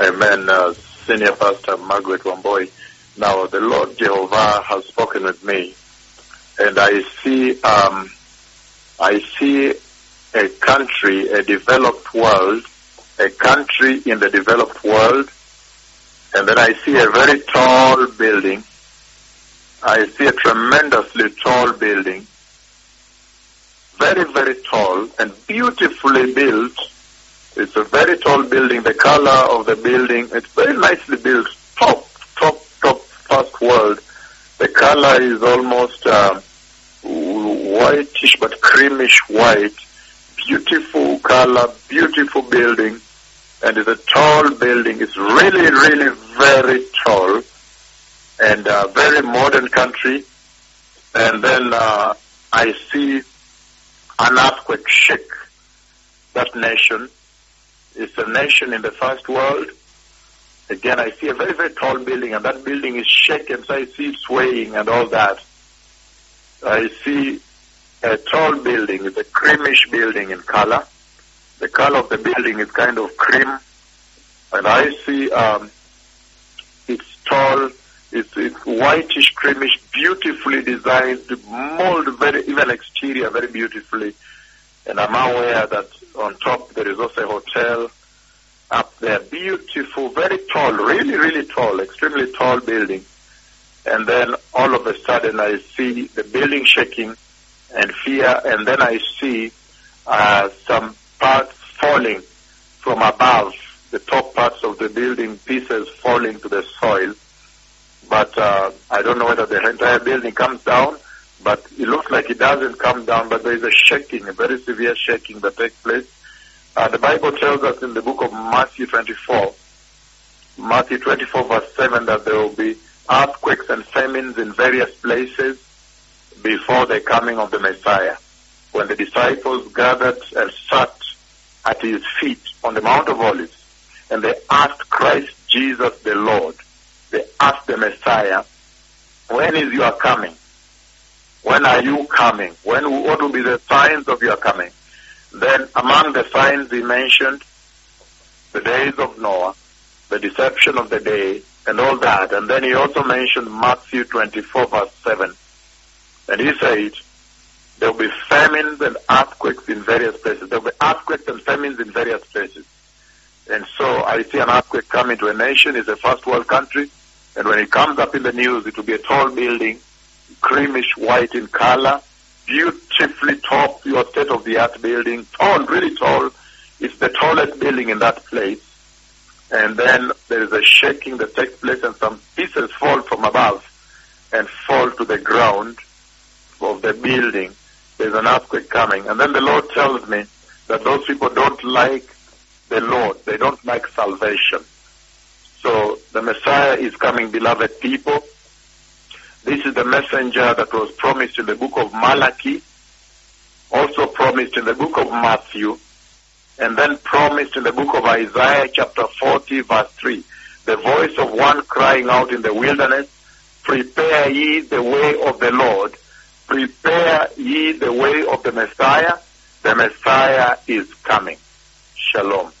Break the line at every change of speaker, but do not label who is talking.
Amen. Uh, Senior Pastor Margaret Wamboy. Now, the Lord Jehovah has spoken with me, and I see, um, I see a country, a developed world, a country in the developed world, and then I see a very tall building. I see a tremendously tall building, very, very tall and beautifully built. It's a very tall building. The color of the building, it's very nicely built. Top, top, top, first world. The color is almost uh, whitish but creamish white. Beautiful color, beautiful building. And it's a tall building. It's really, really very tall and a very modern country. And then uh, I see an earthquake shake that nation. It's a nation in the first world. Again, I see a very, very tall building, and that building is shaken, so I see it swaying and all that. I see a tall building. It's a creamish building in color. The color of the building is kind of cream. And I see um, it's tall, it's, it's whitish, creamish, beautifully designed, mold very, even exterior very beautifully. And I'm aware that on top there is also a hotel up there. Beautiful, very tall, really, really tall, extremely tall building. And then all of a sudden I see the building shaking and fear, and then I see uh, some parts falling from above, the top parts of the building pieces falling to the soil. But uh, I don't know whether the entire building comes down, but it looks like it doesn't come down, but there is a shaking, a very severe shaking that takes place. Uh, the Bible tells us in the book of Matthew 24, Matthew 24 verse 7 that there will be earthquakes and famines in various places before the coming of the Messiah. When the disciples gathered and sat at his feet on the Mount of Olives, and they asked Christ Jesus the Lord, they asked the Messiah, when is your coming? When are you coming? When, what will be the signs of your coming? Then among the signs he mentioned, the days of Noah, the deception of the day, and all that. And then he also mentioned Matthew 24 verse 7. And he said, there will be famines and earthquakes in various places. There will be earthquakes and famines in various places. And so I see an earthquake coming to a nation. It's a first world country. And when it comes up in the news, it will be a tall building, creamish white in color, beautifully tall, your state of the art building, tall, really tall. It's the tallest building in that place. And then there is a shaking that takes place and some pieces fall from above and fall to the ground of the building. There's an earthquake coming. And then the Lord tells me that those people don't like the Lord. They don't like salvation. So the Messiah is coming, beloved people. This is the messenger that was promised in the book of Malachi, also promised in the book of Matthew, and then promised in the book of Isaiah chapter 40 verse 3. The voice of one crying out in the wilderness, prepare ye the way of the Lord, prepare ye the way of the Messiah. The Messiah is coming. Shalom.